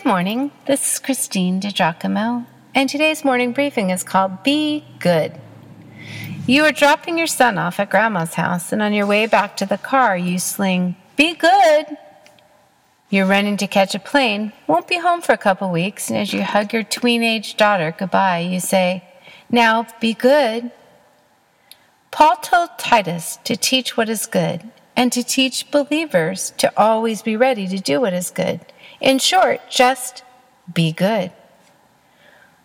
Good morning. This is Christine DiGiacomo, and today's morning briefing is called Be Good. You are dropping your son off at Grandma's house, and on your way back to the car, you sling, Be Good. You're running to catch a plane, won't be home for a couple weeks, and as you hug your tween-age daughter goodbye, you say, Now be good. Paul told Titus to teach what is good and to teach believers to always be ready to do what is good. In short, just be good.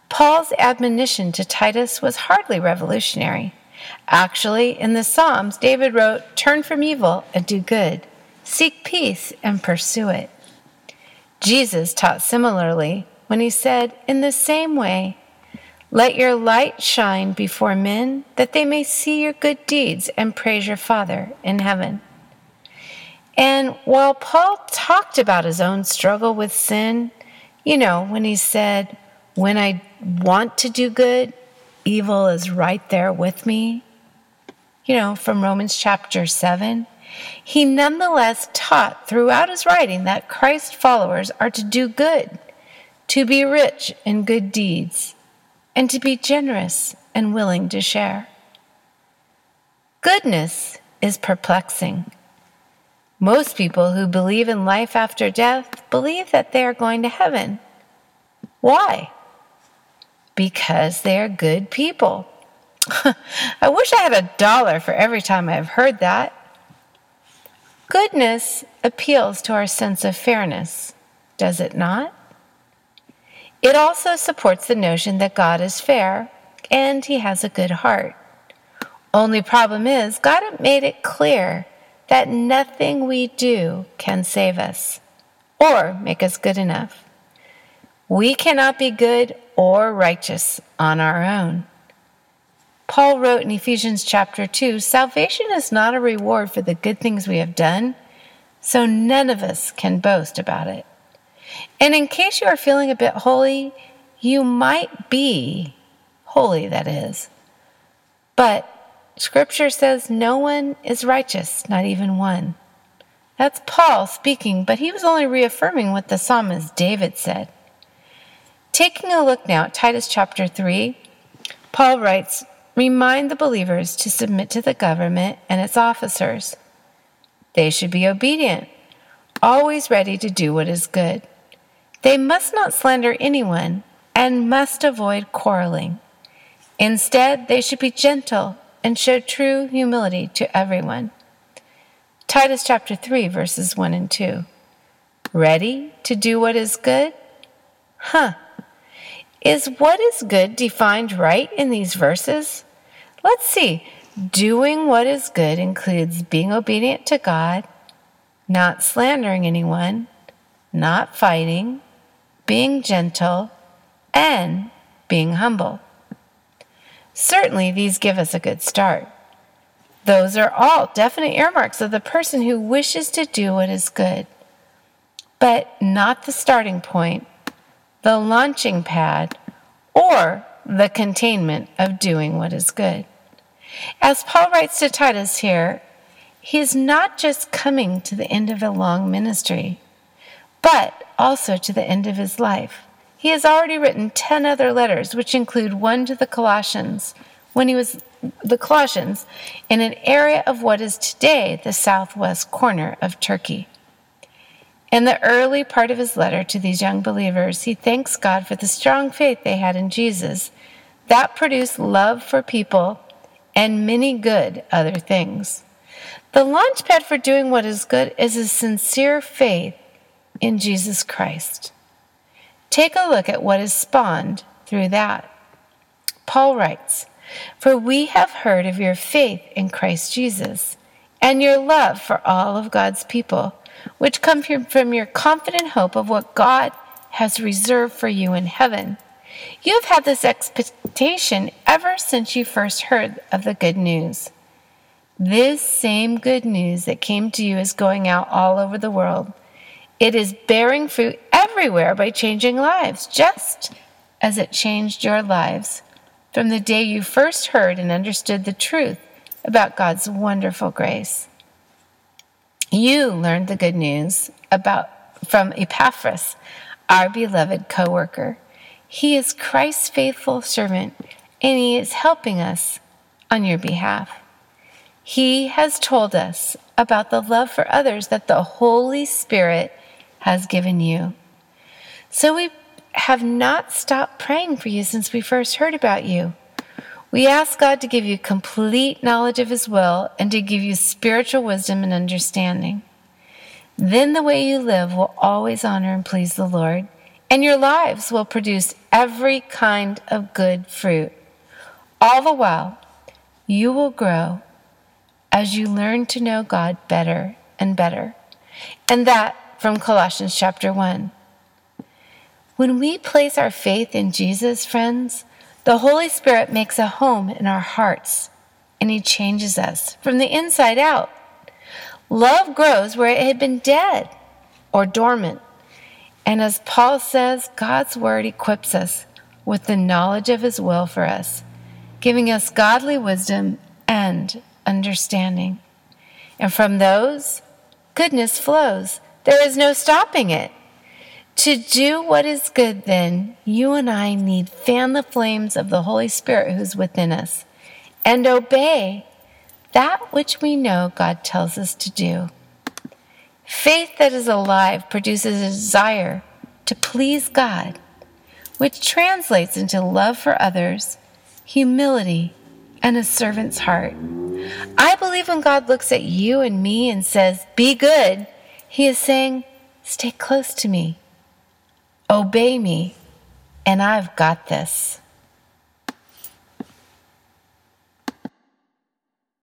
Paul's admonition to Titus was hardly revolutionary. Actually, in the Psalms, David wrote, Turn from evil and do good, seek peace and pursue it. Jesus taught similarly when he said, In the same way, let your light shine before men, that they may see your good deeds and praise your Father in heaven. And while Paul talked about his own struggle with sin, you know, when he said, When I want to do good, evil is right there with me, you know, from Romans chapter 7, he nonetheless taught throughout his writing that Christ followers are to do good, to be rich in good deeds, and to be generous and willing to share. Goodness is perplexing. Most people who believe in life after death believe that they are going to heaven. Why? Because they are good people. I wish I had a dollar for every time I've heard that. Goodness appeals to our sense of fairness, does it not? It also supports the notion that God is fair and he has a good heart. Only problem is, God made it clear that nothing we do can save us or make us good enough. We cannot be good or righteous on our own. Paul wrote in Ephesians chapter 2 Salvation is not a reward for the good things we have done, so none of us can boast about it. And in case you are feeling a bit holy, you might be holy, that is. But Scripture says no one is righteous, not even one. That's Paul speaking, but he was only reaffirming what the psalmist David said. Taking a look now at Titus chapter 3, Paul writes, Remind the believers to submit to the government and its officers. They should be obedient, always ready to do what is good. They must not slander anyone and must avoid quarreling. Instead, they should be gentle and show true humility to everyone. Titus chapter 3, verses 1 and 2. Ready to do what is good? Huh. Is what is good defined right in these verses? Let's see. Doing what is good includes being obedient to God, not slandering anyone, not fighting, being gentle, and being humble. Certainly, these give us a good start. Those are all definite earmarks of the person who wishes to do what is good, but not the starting point, the launching pad, or the containment of doing what is good. As Paul writes to Titus here, he is not just coming to the end of a long ministry, but also to the end of his life. He has already written 10 other letters, which include one to the Colossians when he was the Colossians in an area of what is today the southwest corner of Turkey. In the early part of his letter to these young believers, he thanks God for the strong faith they had in Jesus that produced love for people and many good other things. The launchpad for doing what is good is a sincere faith in Jesus Christ. Take a look at what is spawned through that. Paul writes, For we have heard of your faith in Christ Jesus and your love for all of God's people, which come from your confident hope of what God has reserved for you in heaven. You have had this expectation ever since you first heard of the good news. This same good news that came to you is going out all over the world. It is bearing fruit everywhere by changing lives, just as it changed your lives from the day you first heard and understood the truth about God's wonderful grace. You learned the good news about from Epaphras, our beloved co worker. He is Christ's faithful servant, and he is helping us on your behalf. He has told us about the love for others that the Holy Spirit has given you. So we have not stopped praying for you since we first heard about you. We ask God to give you complete knowledge of His will and to give you spiritual wisdom and understanding. Then the way you live will always honor and please the Lord, and your lives will produce every kind of good fruit. All the while, you will grow as you learn to know God better and better. And that from Colossians chapter 1. When we place our faith in Jesus, friends, the Holy Spirit makes a home in our hearts and He changes us from the inside out. Love grows where it had been dead or dormant. And as Paul says, God's word equips us with the knowledge of His will for us, giving us godly wisdom and understanding. And from those, goodness flows. There is no stopping it. To do what is good, then, you and I need fan the flames of the Holy Spirit who's within us and obey that which we know God tells us to do. Faith that is alive produces a desire to please God, which translates into love for others, humility, and a servant's heart. I believe when God looks at you and me and says, Be good, He is saying, Stay close to me, obey me, and I've got this.